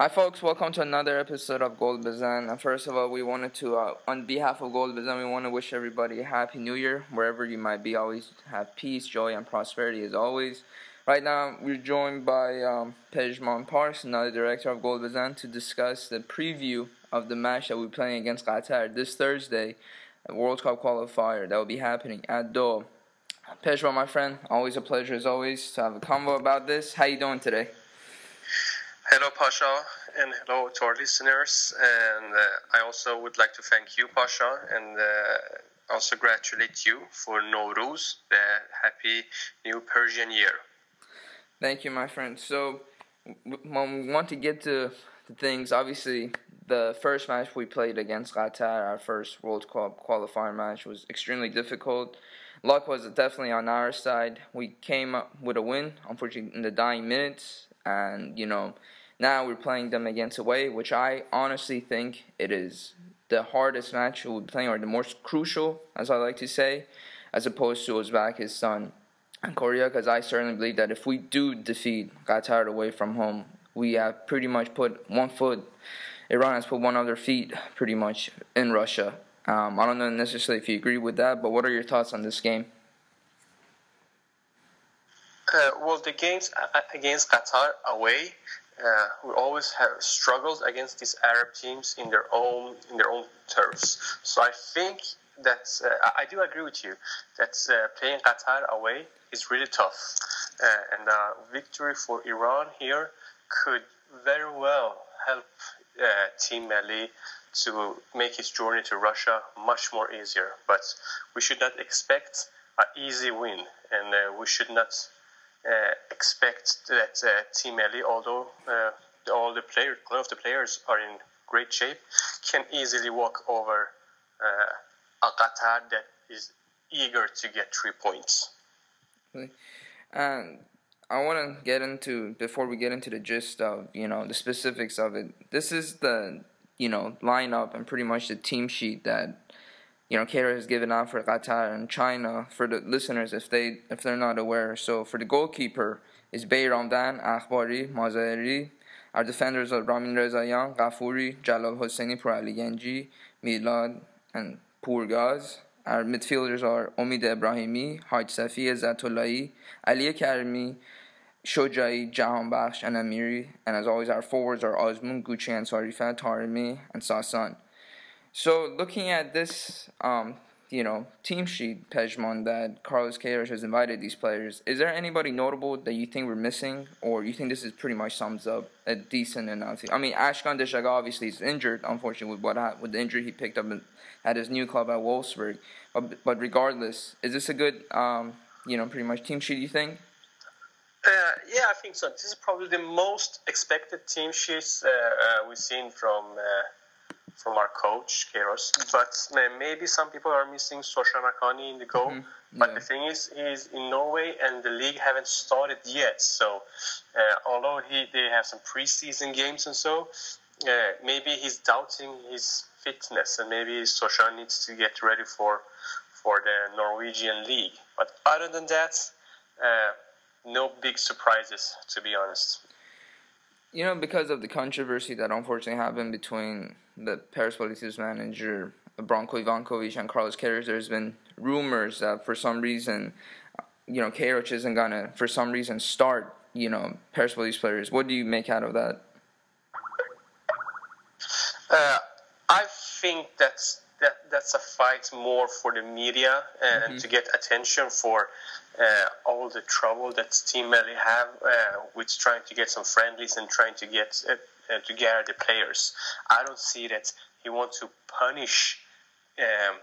Hi, folks. Welcome to another episode of Golbezan. And first of all, we wanted to, uh, on behalf of Golbezan, we want to wish everybody a happy new year, wherever you might be. Always have peace, joy, and prosperity as always. Right now, we're joined by um, Pejman Pars, another director of Golbezan, to discuss the preview of the match that we're playing against Qatar this Thursday, World Cup qualifier that will be happening at Doha. Pejman, my friend, always a pleasure as always to have a convo about this. How you doing today? Hello, Pasha, and hello to our listeners. And uh, I also would like to thank you, Pasha, and uh, also congratulate you for Nowruz, the happy new Persian year. Thank you, my friend. So, when we want to get to the things, obviously, the first match we played against Qatar, our first World Cup qualifier match, was extremely difficult. Luck was definitely on our side. We came up with a win, unfortunately, in the dying minutes, and you know now we're playing them against away, which I honestly think it is the hardest match we'll be playing, or the most crucial, as I like to say, as opposed to Uzbekistan and Korea, because I certainly believe that if we do defeat Qatar away from home, we have pretty much put one foot, Iran has put one other feet pretty much in Russia. Um, I don't know necessarily if you agree with that, but what are your thoughts on this game? Uh, well, the games uh, against Qatar away uh, we always have struggled against these Arab teams in their own in their own turfs. So I think that uh, I do agree with you that uh, playing Qatar away is really tough, uh, and uh, victory for Iran here could very well help uh, Team Melli to make his journey to Russia much more easier. But we should not expect an easy win, and we should not uh, expect that uh, Team Melli, although uh, all the players, a lot of the players are in great shape, can easily walk over uh, a Qatar that is eager to get three points. And I want to get into before we get into the gist of you know the specifics of it. This is the you know lineup and pretty much the team sheet that you know, Qatar has given out for Qatar and China for the listeners if they if they're not aware. So for the goalkeeper is Beiranvand, Akhbari, Mazaheri. Our defenders are Ramin Rezaeian, Ghafouri, Jalal Hosseini, Pouraliganji, Milad, and Purgaz. Our midfielders are Omid Ebrahimi, Haj Safi, Zatullahi, Ali Karimi, Shojaei, Jahanbakhsh, and Amiri. And as always, our forwards are Osman, Gucci, and Sarifat, Taremi, and Sasan. So looking at this, um, you know, team sheet, Pejman, that Carlos Queiroz has invited these players, is there anybody notable that you think we're missing, or you think this is pretty much sums up a decent enough? I mean, Ashkan Dejagah obviously is injured, unfortunately, with what with the injury he picked up at his new club at Wolfsburg. But, but regardless, is this a good, um, you know, pretty much team sheet? You think? Uh, yeah, I think so. This is probably the most expected team sheets uh, uh, we've seen from uh, from our coach Queiroz. But maybe some people are missing Sosha Makani in the goal. Mm-hmm. Yeah. But the thing is, he's in Norway and the league haven't started yet. So uh, although he they have some preseason games and so, uh, maybe he's doubting his fitness and maybe Sosha needs to get ready for for the Norwegian league. But other than that, uh, no big surprises to be honest. You know, because of the controversy that unfortunately happened between the Persepolis manager Branko Ivankovic and Carlos Queiroz, there's been rumors that for some reason, you know, Queiroz isn't gonna, for some reason, start, you know, Persepolis players. What do you make out of that? Uh, I think that's that that's a fight more for the media and mm-hmm. to get attention for all the trouble that Team Melli have uh, with trying to get some friendlies and trying to get uh, uh, to gather the players. I don't see that he wants to punish um,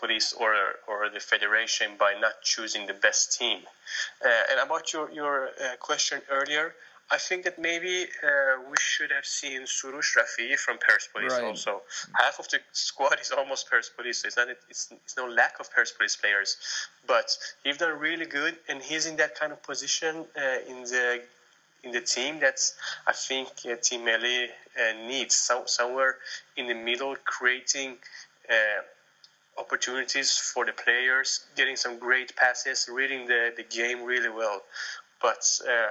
Police or or the federation by not choosing the best team. Uh, and about your your uh, question earlier, I think that maybe uh, we should have seen Soroush Rafi from Persepolis right. also. Half of the squad is almost Persepolis, so it's not it's, it's no lack of Persepolis players, but he's done really good, and he's in that kind of position uh, in the in the team that's I think uh, Team Melli uh, needs so, somewhere in the middle, creating uh, opportunities for the players, getting some great passes, reading the, the game really well. But uh,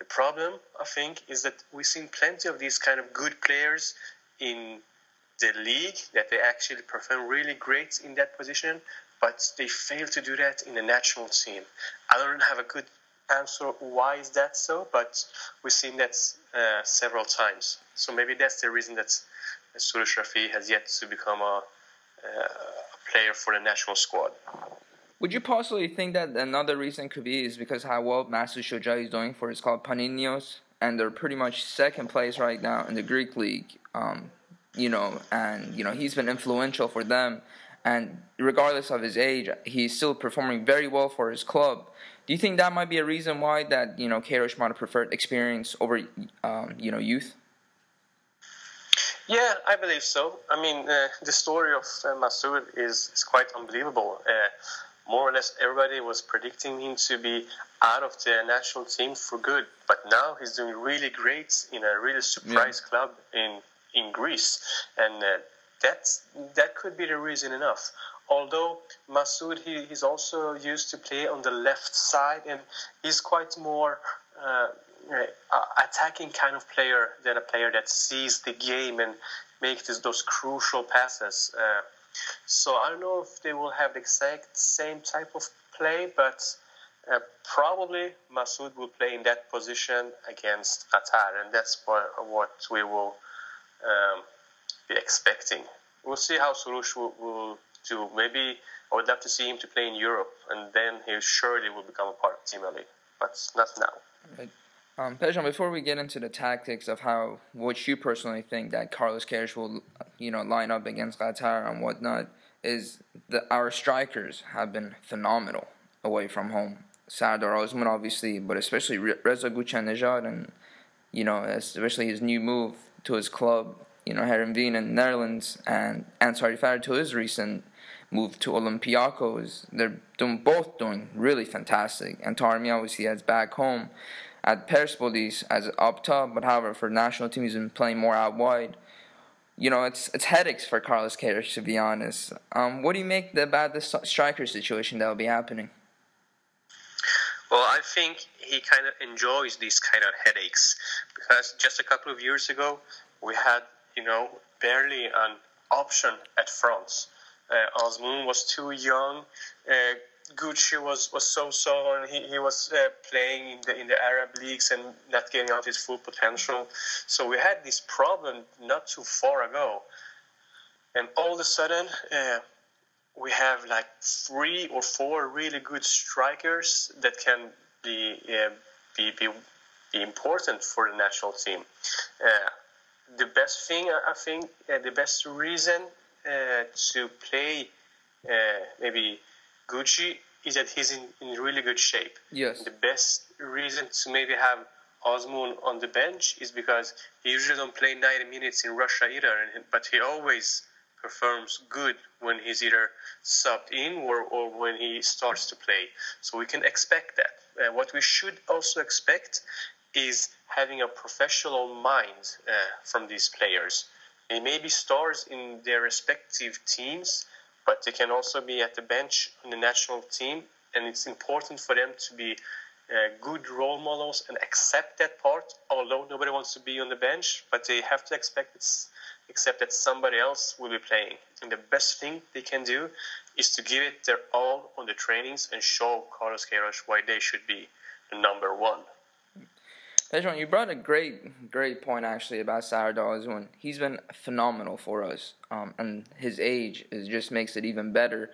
The problem, I think, is that we've seen plenty of these kind of good players in the league that they actually perform really great in that position, but they fail to do that in the national team. I don't have a good answer why is that so, but we've seen that uh, several times. So maybe that's the reason that Soroush Rafi has yet to become a, uh, a player for the national squad. Would you possibly think that another reason could be is because how well Masoud Shoja is doing for his club Panionios, and they're pretty much second place right now in the Greek league. Um, you know, and you know he's been influential for them, and regardless of his age, he's still performing very well for his club. Do you think that might be a reason why that you know Queiroz might have preferred experience over um, you know youth? Yeah, I believe so. I mean, uh, the story of uh, Masoud is, is quite unbelievable. Uh, more or less everybody was predicting him to be out of the national team for good. But now he's doing really great in a really surprise yeah. club in in Greece, and uh, that's that could be the reason enough. Although Masoud, he, he's also used to play on the left side, and he's quite more uh, uh, attacking kind of player than a player that sees the game and makes those crucial passes. Uh, so I don't know if they will have the exact same type of play, but uh, probably Masoud will play in that position against Qatar, and that's what, what we will um, be expecting. We'll see how Soroush will, will, do. Maybe I would love to see him to play in Europe, and then he surely will become a part of Team Melli, but not now. Right. Um, Pejman, before we get into the tactics of how, what you personally think that Carlos Queiroz will, you know, line up against Qatar and whatnot, is that our strikers have been phenomenal away from home. Sardar Azmoun, obviously, but especially Reza Ghoochannejhad and, you know, especially his new move to his club, you know, Heerenveen in the Netherlands, and Ansari Fard to his recent move to Olympiacos. They're doing, both doing really fantastic. And Taremi obviously has back home at Persepolis as up top, but however, for national team, he's been playing more out wide. You know, it's it's headaches for Carlos Queiroz, to be honest. Um, what do you make about the striker situation that will be happening? Well, I think he kind of enjoys these kind of headaches because just a couple of years ago we had, you know, barely an option at front. Uh, Azmoun was too young. Uh, Gucci was, was so so, and he, he was uh, playing in the in the Arab leagues and not getting out his full potential. So we had this problem not too far ago, and all of a sudden uh, we have like three or four really good strikers that can be uh, be, be, be important for the national team. Uh, the best thing I think, uh, the best reason uh, to play maybe Gucci is that he's in, in really good shape. Yes. The best reason to maybe have Azmoun on the bench is because he usually don't play 90 minutes in Russia either, but he always performs good when he's either subbed in or, or when he starts to play. So we can expect that. Uh, what we should also expect is having a professional mind uh, from these players. They may be stars in their respective teams, but they can also be at the bench on the national team, and it's important for them to be uh, good role models and accept that part. Although nobody wants to be on the bench, but they have to expect it's, accept that somebody else will be playing. And the best thing they can do is to give it their all on the trainings and show Carlos Queiroz why they should be the number one. Pedro, you brought a great, great point actually about Sardar Azmoun. He's been phenomenal for us, um, and his age is just makes it even better.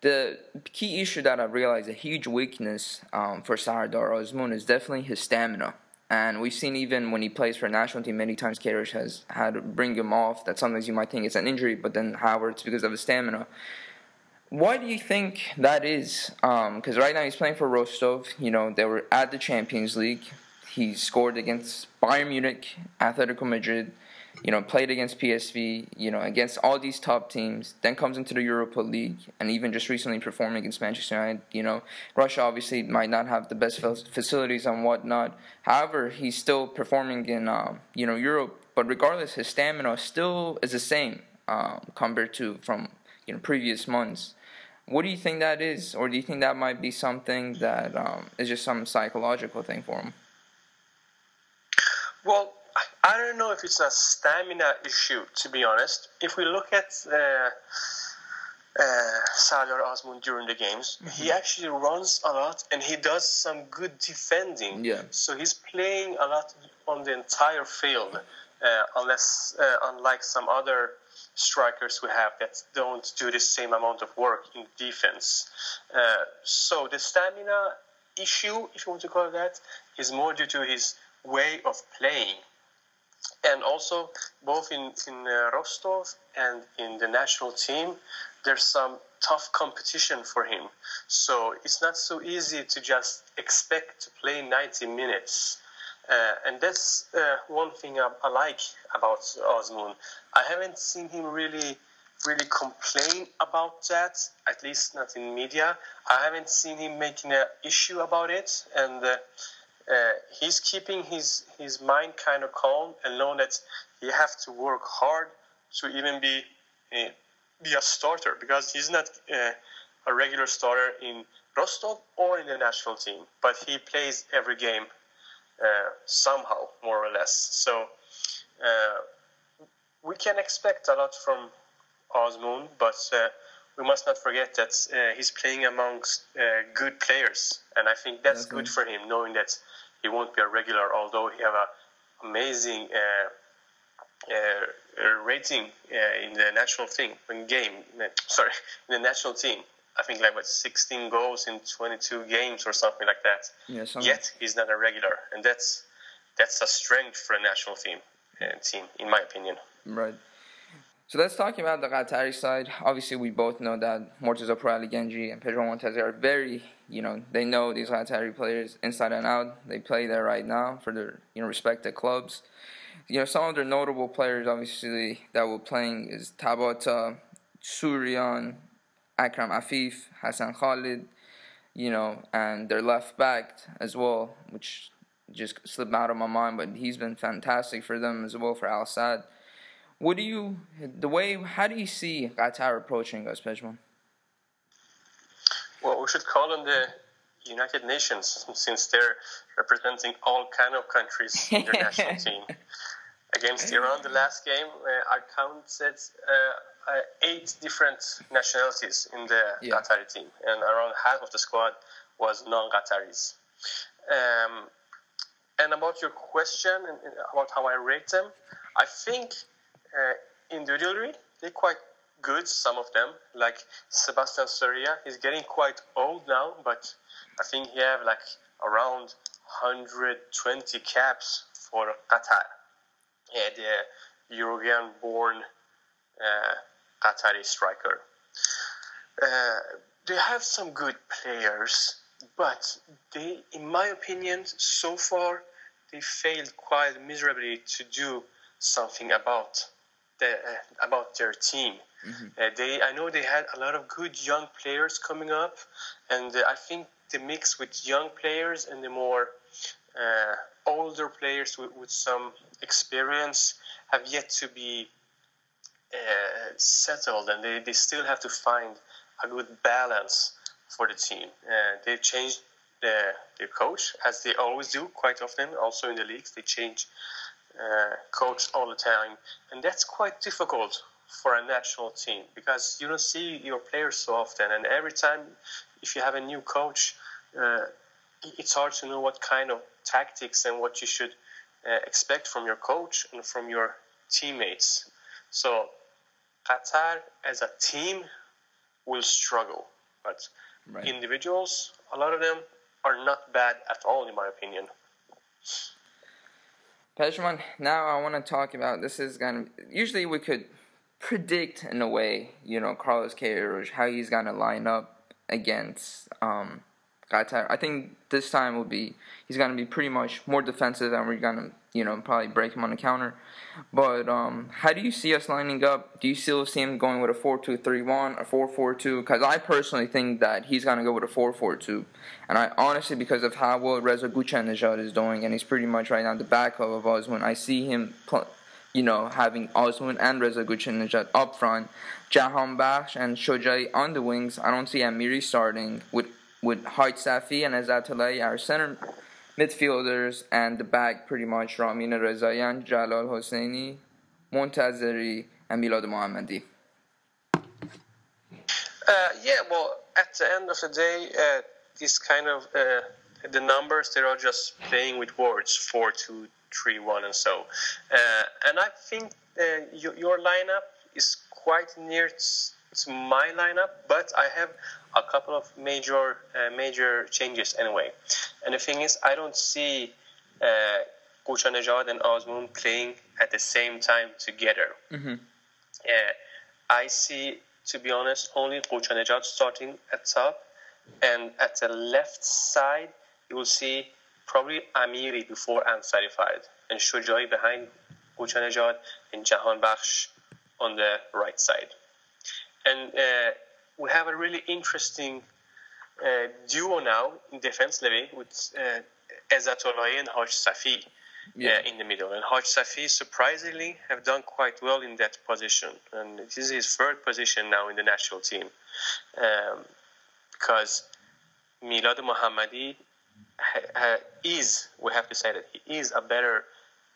The key issue that I've realized a huge weakness um, for Sardar Azmoun is definitely his stamina. And we've seen even when he plays for a national team, many times Queiroz has had to bring him off. That sometimes you might think it's an injury, but then however it's because of his stamina. Why do you think that is? Because um, right now he's playing for Rostov. You know they were at the Champions League. He scored against Bayern Munich, Atletico Madrid, you know, played against PSV, you know, against all these top teams, then comes into the Europa League, and even just recently performing against Manchester United. You know, Russia obviously might not have the best facilities and whatnot. However, he's still performing in, uh, you know, Europe. But regardless, his stamina still is the same uh, compared to from you know previous months. What do you think that is, or do you think that might be something that um, is just some psychological thing for him? Well, I don't know if it's a stamina issue, to be honest. If we look at uh, uh, Azmoun during the games, mm-hmm. he actually runs a lot and he does some good defending. Yeah. So he's playing a lot on the entire field, uh, unless uh, unlike some other strikers we have that don't do the same amount of work in defense. Uh, so the stamina issue, if you want to call it that, is more due to his way of playing. And also, both in, in uh, Rostov and in the national team, there's some tough competition for him. So it's not so easy to just expect to play 90 minutes. Uh, and that's uh, one thing I, I, like about Azmoun. I haven't seen him really, really complain about that. At least not in media. I haven't seen him making an issue about it, and uh, uh he's keeping his his mind kind of calm and know that he have to work hard to even be uh, be a starter because he's not uh, a regular starter in Rostov or in the national team, but he plays every game uh, somehow, more or less. So uh, we can expect a lot from Azmoun, but uh, we must not forget that uh, he's playing amongst uh, good players, and I think that's mm-hmm. good for him, knowing that he won't be a regular, although he have an amazing uh, rating uh, in the national thing in game. Sorry, in the national team. I think like what 16 goals in 22 games or something like that. Yeah, Yet he's not a regular, and that's that's a strength for a national team uh, team, in my opinion. Right. So let's talk about the Qatari side. Obviously, we both know that Morteza Pourali Genji and Pedro Montez are very, you know, they know these Qatari players inside and out. They play there right now for their, you know, respective clubs you know, some of their notable players, obviously, that were playing is Tabata, Surian, Akram Afif, Hassan Khalid, you know, and their left back as well, which just slipped out of my mind, but he's been fantastic for them as well for Al Sadd. What do you, the way, how do you see Qatar approaching us, Pejman? Well, we should call on the United Nations since they're representing all kind of countries in their national team. Against Iran, the last game, uh, I counted uh, uh, eight different nationalities in the yeah. Qatari team, and around half of the squad was non-Qataris. Um, and about your question about how I rate them, I think uh, individually they're quite good. Some of them, like Sebastian Soria, he's getting quite old now, but I think he have like around 120 caps for Qatar Yeah, the Uruguayan-born uh, Qatari striker. Uh, they have some good players, but they, in my opinion, so far they failed quite miserably to do something about the, uh, about their team. Mm-hmm. Uh, they, I know they had a lot of good young players coming up, and uh, I think the mix with young players and the more uh, older players with, with, some experience have yet to be uh, settled, and they, they still have to find a good balance for the team. Uh, they changed the, their coach, as they always do quite often, also in the leagues. They change uh, coach all the time, and that's quite difficult for a national team because you don't see your players so often, and every time if you have a new coach, uh, it's hard to know what kind of tactics and what you should uh, expect from your coach and from your teammates. So Qatar as a team will struggle, but right. individuals, a lot of them are not bad at all, in my opinion. Pejman, now I want to talk about this is gonna. Usually we could predict in a way, you know, Carlos Queiroz how he's gonna line up against um. I think this time will be he's gonna be pretty much more defensive, and we're gonna you know probably break him on the counter. But um, how do you see us lining up? Do you still see him going with a four-two-three-one, a four-four-two? Because I personally think that he's gonna go with a four-four-two, and I honestly because of how well Reza Ghoochannejhad is doing, and he's pretty much right now the backup of Azmoun. I see him. Pl- you know, having Azmoun and Reza Ghoochannejhad up front, Jahanbakhsh and Shojaei on the wings. I don't see Amiri starting with with Hajsafi and Azat our center midfielders and the back pretty much Ramin Rezaeian, Jalal Hosseini, Montazeri, and Milad Mohammadi. Uh, yeah, well, at the end of the day, uh, this kind of uh, the numbers they're all just playing with words four, two, three, one, and so. Uh, and I think uh, your, your lineup is quite near to my lineup, but I have a couple of major uh, major changes anyway. And the thing is, I don't see uh, Ghoochannejhad and Azmoun playing at the same time together. Mm-hmm. Uh, I see, to be honest, only Ghoochannejhad starting at top, and at the left side, you will see probably Amiri before Ansari Fard, and Shojaei behind Ghoochannejhad and Jahanbakhsh on the right side. And uh, we have a really interesting uh, duo now in defense, Levy, with uh, Ezatollah and Hajsafi yeah. uh, in the middle. And Hajsafi, surprisingly, have done quite well in that position. And this is his third position now in the national team. Um, because Milad Mohammadi ha- is, we have to say that he is a better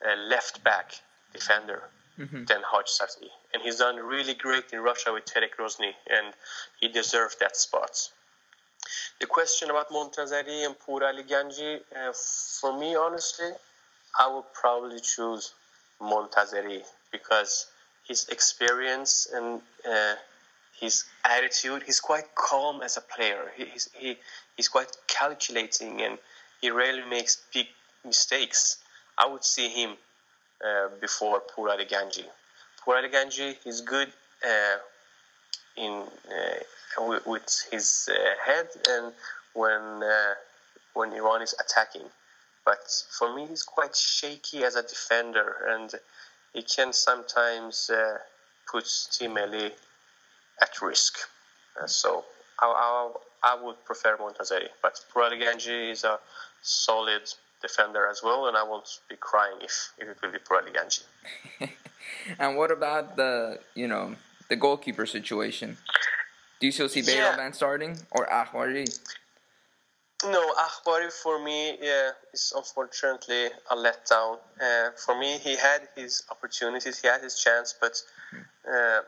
uh, left back defender mm-hmm. than Hajsafi. And he's done really great in Russia with Terek Grozny, and he deserved that spot. The question about Montazeri and Pouraliganji, uh, for me, honestly, I would probably choose Montazeri because his experience and uh, his attitude, he's quite calm as a player. He, he's, he, he's quite calculating and he rarely makes big mistakes. I would see him uh, before Pouraliganji. Ali Ganji is good uh, in uh, with, his uh, head and when uh, when Iran is attacking. But for me, he's quite shaky as a defender, and he can sometimes uh, put Team Melli at risk. so I, I, I, would prefer Montazeri, but Pouraliganji is a solid defender as well, and I won't be crying if, if it will be Pour Ganji. and what about the you know the goalkeeper situation? Do you still see Bayram yeah. starting or Akhbari? No, Akhbari for me yeah, is unfortunately a letdown. Uh, for me, he had his opportunities, he had his chance, but uh,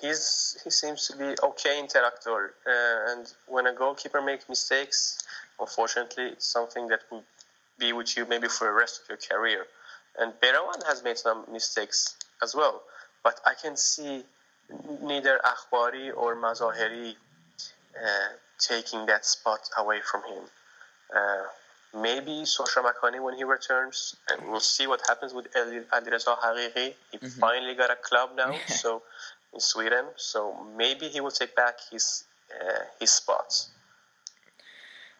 he's he seems to be okay interactor. Uh, and when a goalkeeper makes mistakes, unfortunately, it's something that will be with you maybe for the rest of your career. And Beiranvand has made some mistakes as well, but I can see neither Akhbari or Mazaheri uh, taking that spot away from him. Uh, maybe Sosha Makani when he returns, and we'll see what happens with Alireza Haghighi. He mm-hmm. finally got a club now, so in Sweden. So maybe he will take back his uh, his spots.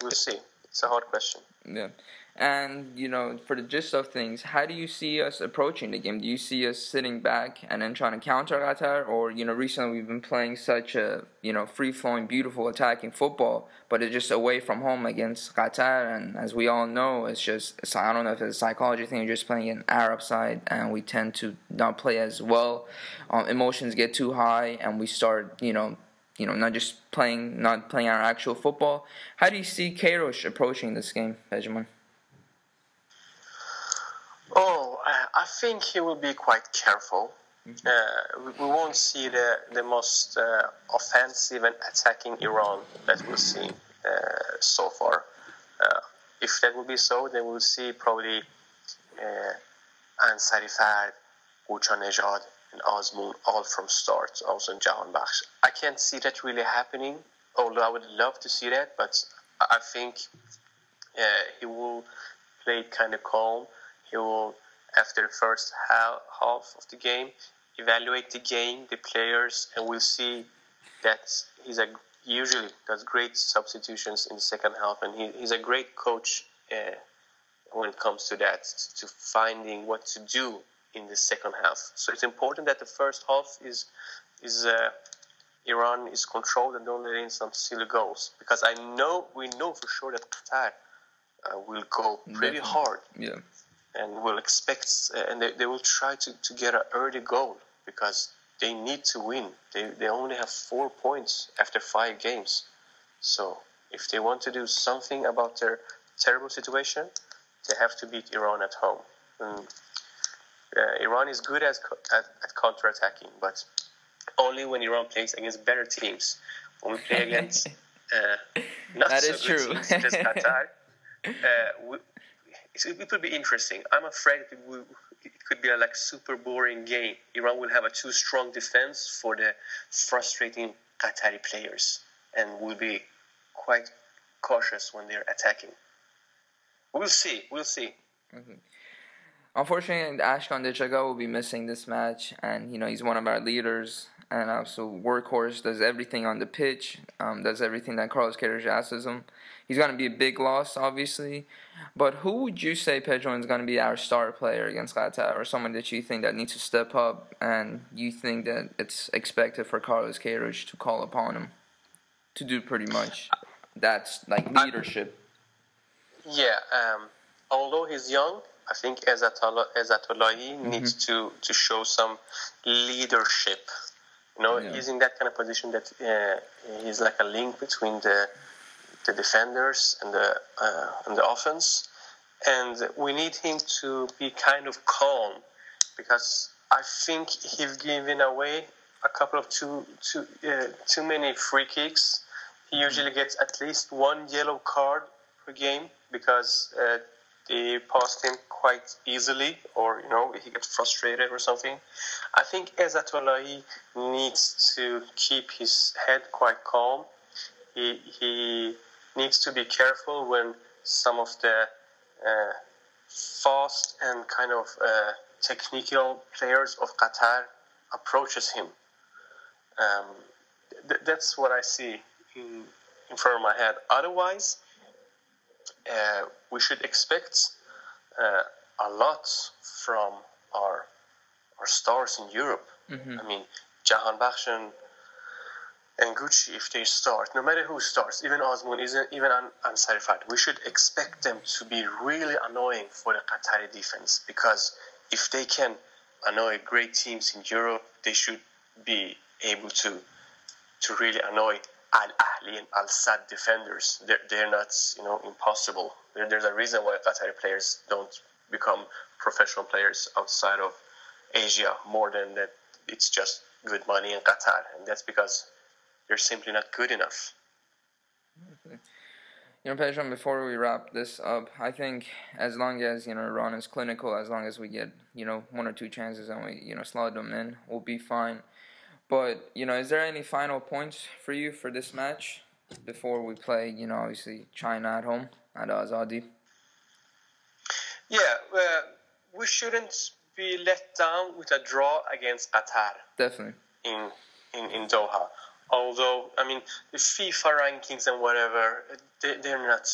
We'll see. It's a hard question. Yeah. And you know, for the gist of things, how do you see us approaching the game? Do you see us sitting back and then trying to counter Qatar, or you know, recently we've been playing such a you know free flowing, beautiful attacking football, but it's just away from home against Qatar, and as we all know, it's just it's, I don't know if it's a psychology thing. You're just playing an Arab side, and we tend to not play as well. Um, emotions get too high, and we start you know you know, not just playing, not playing our actual football. How do you see Queiroz approaching this game, Benjamin? Oh, I think he will be quite careful. Mm-hmm. Uh, we won't see the, the most uh, offensive and attacking Iran that we've seen uh, so far. Uh, if that will be so, then we'll see probably uh, Ansari Fard, Nejad, and all from start, also in Jahan. I can't see that really happening, although I would love to see that, but I think uh, he will play kind of calm he will, after the first half of the game, evaluate the game, the players, and we'll see that he's a usually does great substitutions in the second half, and he, he's a great coach uh, when it comes to that, to finding what to do in the second half. So it's important that the first half is is uh, Iran is controlled and don't let in some silly goals because I know we know for sure that Qatar uh, will go pretty hard. Yeah and will expect uh, and they, they will try to, to get an early goal because they need to win. They, they only have four points after five games. So if they want to do something about their terrible situation, they have to beat Iran at home. And, uh, Iran is good as at, at counter-attacking, but only when Iran plays against better teams. When we play against uh, not that so is good true. teams, as Qatar, uh, we, it, it will be interesting. I'm afraid it, will, it could be a like super boring game. Iran will have a too strong defense for the frustrating Qatari players, and will be quite cautious when they're attacking. We'll see. We'll see. Unfortunately, Ashkan Dejagah will be missing this match, and you know he's one of our leaders, and also workhorse does everything on the pitch, um, does everything that Carlos Queiroz asks him. He's going to be a big loss, obviously, but who would you say Pedro is going to be our star player against Qatar, or someone that you think that needs to step up, and you think that it's expected for Carlos Queiroz to call upon him to do pretty much that's like leadership. Yeah. Um, although he's young, I think Ezatollah, Ezatollahi needs to, to show some leadership. You know, Yeah. he's in that kind of position that uh, he's like a link between the the defenders and the uh, and the offense, and we need him to be kind of calm because I think he's given away a couple of too too uh, too many free kicks. He usually gets at least one yellow card per game because uh, they passed him quite easily, or you know he gets frustrated or something. I think Ezatollahi needs to keep his head quite calm. He he needs to be careful when some of the uh, fast and kind of uh, technical players of Qatar approaches him. Um, th- that's what I see in, in front of my head. Otherwise, uh, we should expect uh, a lot from our our stars in Europe. I mean, Jahan Bakhshan and Gucci, if they start, no matter who starts, even Osman, isn't even un- unsatisfied, we should expect them to be really annoying for the Qatari defense because if they can annoy great teams in Europe, they should be able to to really annoy Al Ahli and Al Sadd defenders. They're, they're not, you know, impossible. There, there's a reason why Qatari players don't become professional players outside of Asia more than that. It's just good money in Qatar, and that's because they're simply not good enough. You know, Pedro, before we wrap this up, I think as long as, you know, Iran is clinical, as long as we get, you know, one or two chances and we, you know, slot them in, we'll be fine. But, you know, is there any final points for you for this match before we play, you know, obviously China at home at Azadi? Yeah, uh, we shouldn't be let down with a draw against Qatar. Definitely. in, in, in Doha. Although, I mean, the FIFA rankings and whatever, they, they're not,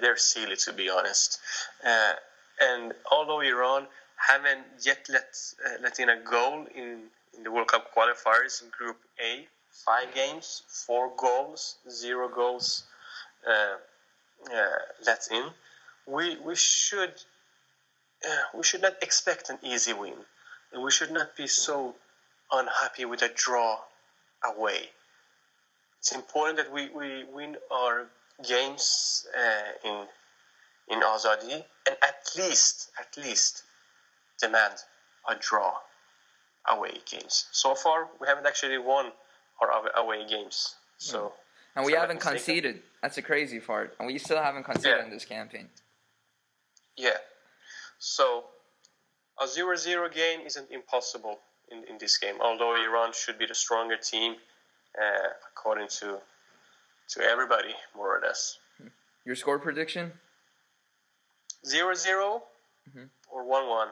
they're silly to be honest. Uh, and although Iran haven't yet let, uh, let in a goal in, in the World Cup qualifiers in Group A, five games, four goals, zero goals uh, uh, let in, we, we should uh, we should not expect an easy win, and we should not be so unhappy with a draw away. It's important that we, we win our games uh, in in Azadi and at least at least demand a draw away games. So far, we haven't actually won our away games. So mm. And we haven't mistaken. conceded. That's a crazy part. And we still haven't conceded Yeah. in this campaign. Yeah. So a 0 0 game isn't impossible in, in this game, although Iran should be the stronger team uh, according to to everybody, more or less. Hmm. Your score prediction? 0 0 mm-hmm. or 1 1.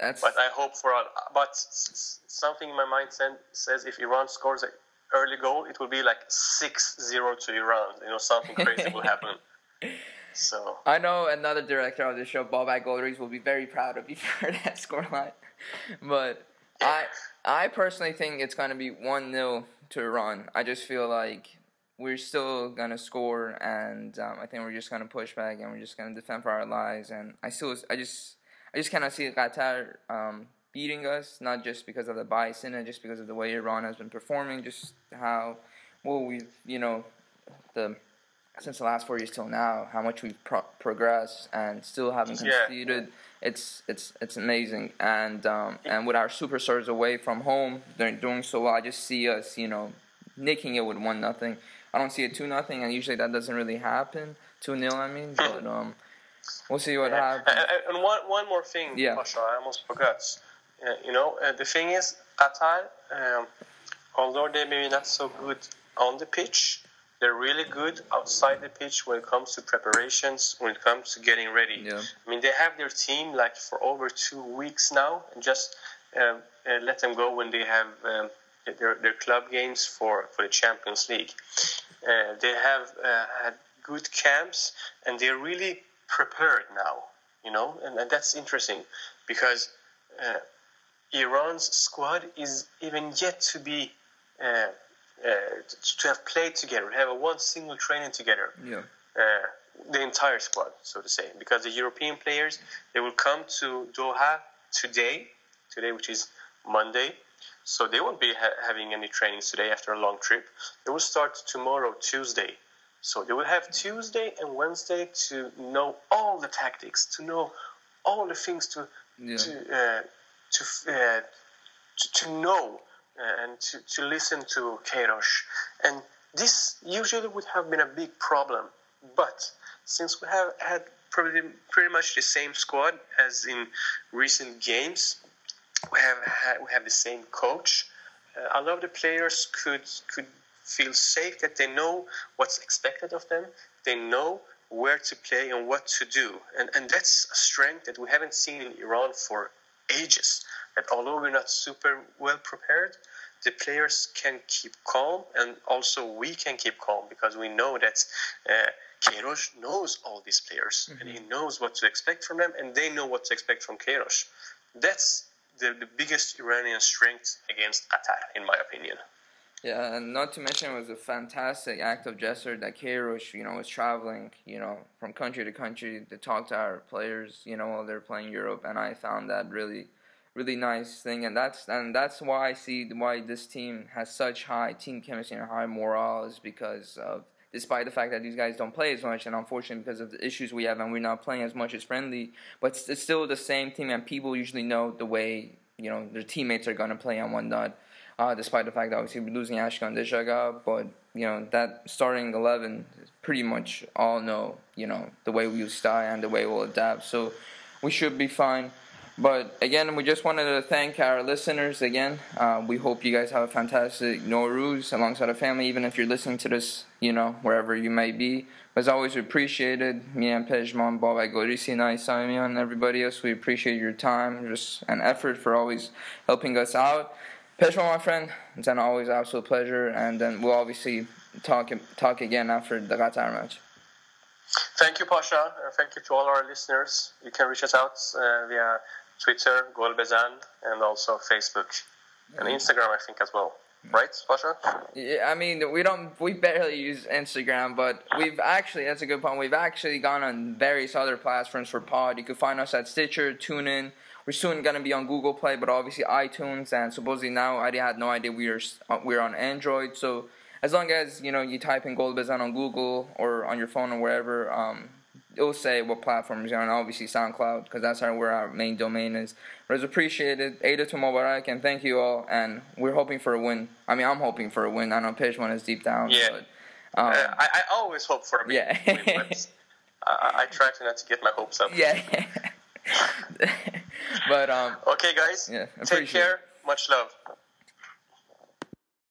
That's But I hope for all. But something in my mind says if Iran scores an early goal, it will be like 6 0 to Iran. You know, something crazy will happen. So. I know another director of the show, Bobak Goldries, will be very proud of you for that scoreline. But I I personally think it's gonna be one 0 to Iran. I just feel like we're still gonna score, and um, I think we're just gonna push back, and we're just gonna defend for our lives. And I still I just I just cannot see Qatar um, beating us, not just because of the bias in it, just because of the way Iran has been performing, just how well we've you know the since the last four years till now, how much we've pro- progressed and still haven't conceded. Yeah. It's it's it's amazing, and um, and with our superstars away from home, they're doing so well. I just see us, you know, nicking it with one nothing. I don't see it two nothing, and usually that doesn't really happen. Two nil, I mean, but um, we'll see what yeah. happens. And, and, one one more thing, yeah. Pasha, I almost forgot. Uh, you know, uh, the thing is, Qatar, um, although they may be not so good on the pitch, they're really good outside the pitch when it comes to preparations, when it comes to getting ready. Yeah. I mean, they have their team like for over two weeks now, and just um, uh, let them go when they have um, their, their club games for, for the Champions League. Uh, they have uh, had good camps, and they're really prepared now, you know, and, and that's interesting because uh, Iran's squad is even yet to be uh, uh, to have played together, have a one single training together. Yeah. Uh, the entire squad, so to say, because the European players they will come to Doha today, today which is Monday, so they won't be ha- having any trainings today after a long trip. They will start tomorrow, Tuesday. So they will have Tuesday and Wednesday to know all the tactics, to know all the things to yeah. to uh, to, uh, to, to know uh, and to, to listen to Queiroz. And this usually would have been a big problem. But since we have had probably pretty much the same squad as in recent games, we have had, we have the same coach. Uh, a lot of the players could could feel safe that they know what's expected of them. They know where to play and what to do, and and that's a strength that we haven't seen in Iran for ages that although we're not super well prepared, the players can keep calm and also we can keep calm because we know that uh, knows all these players mm-hmm. and he knows what to expect from them and they know what to expect from Queiroz. That's the, the biggest Iranian strength against Qatar, in my opinion. Yeah, and not to mention it was a fantastic act of gesture that Queiroz, you know, was traveling, you know, from country to country to talk to our players, you know, while they're playing Europe, and I found that really really nice thing, and that's and that's why I see why this team has such high team chemistry and high morale is because of despite the fact that these guys don't play as much, and unfortunately because of the issues we have, and we're not playing as much as friendly, but it's still the same team, and people usually know the way you know their teammates are gonna play and whatnot. Uh, despite the fact that obviously we're losing Ashkan Dejagah, but you know that starting eleven pretty much all know you know the way we'll style and the way we'll adapt, so we should be fine. But again, we just wanted to thank our listeners again. Uh, we hope you guys have a fantastic Nowruz alongside a family, even if you're listening to this, you know, wherever you may be. As always, we appreciated me and Pejman, Babak Gorisi, Naisamian, and everybody else. We appreciate your time just and effort for always helping us out. Pejman, my friend, it's an always absolute pleasure. And then we'll obviously talk talk again after the Qatar match. Thank you, Pasha. Uh, thank you to all our listeners. You can reach us out uh, via Twitter, Golbezan, and also Facebook and Instagram, I think, as well. Right, Pasha? Yeah, I mean, we don't, we barely use Instagram, but we've actually, that's a good point. We've actually gone on various other platforms for pod. You can find us at Stitcher, TuneIn. We're soon gonna be on Google Play, but obviously iTunes, and supposedly now I had no idea we are we're on Android. So as long as you know you type in Gold Golbezan on Google or on your phone or wherever, um, it will say what platforms you're on. Obviously SoundCloud because that's our, where our main domain is. But it's appreciated. Ada to Mubarak and thank you all. And we're hoping for a win. I mean, I'm hoping for a win. I know Pejman is deep down. Yeah. But, um, uh, I, I, always hope for a win. Yeah. I, I try to not to get my hopes up. Yeah. but um. Okay, guys. Yeah. Take care. It. Much love.